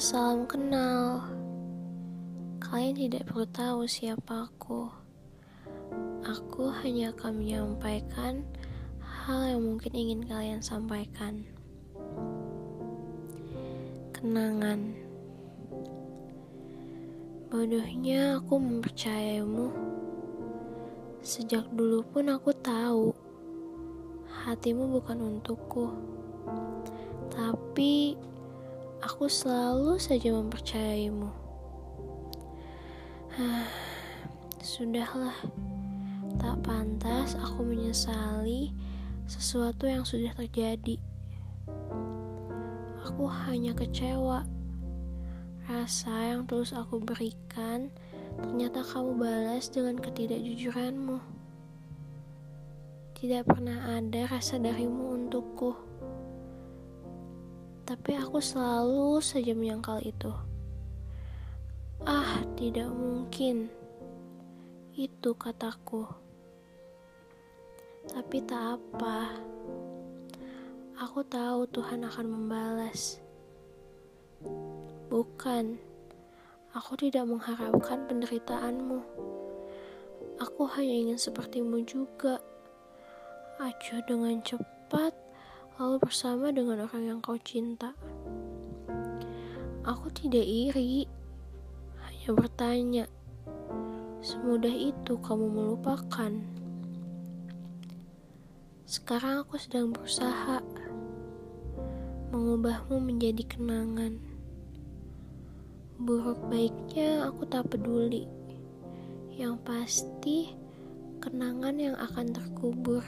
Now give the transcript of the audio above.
salam kenal. Kalian tidak perlu tahu siapa aku. Aku hanya akan menyampaikan hal yang mungkin ingin kalian sampaikan. Kenangan. Bodohnya aku mempercayaimu. Sejak dulu pun aku tahu hatimu bukan untukku. Tapi aku selalu saja mempercayaimu. Sudahlah, tak pantas aku menyesali sesuatu yang sudah terjadi. Aku hanya kecewa. Rasa yang terus aku berikan ternyata kamu balas dengan ketidakjujuranmu. Tidak pernah ada rasa darimu untukku. Tapi aku selalu saja menyangkal itu. Ah, tidak mungkin. Itu kataku. Tapi tak apa. Aku tahu Tuhan akan membalas. Bukan. Aku tidak mengharapkan penderitaanmu. Aku hanya ingin sepertimu juga. Acuh dengan cepat lalu bersama dengan orang yang kau cinta. Aku tidak iri, hanya bertanya, semudah itu kamu melupakan. Sekarang aku sedang berusaha mengubahmu menjadi kenangan. Buruk baiknya aku tak peduli. Yang pasti, kenangan yang akan terkubur.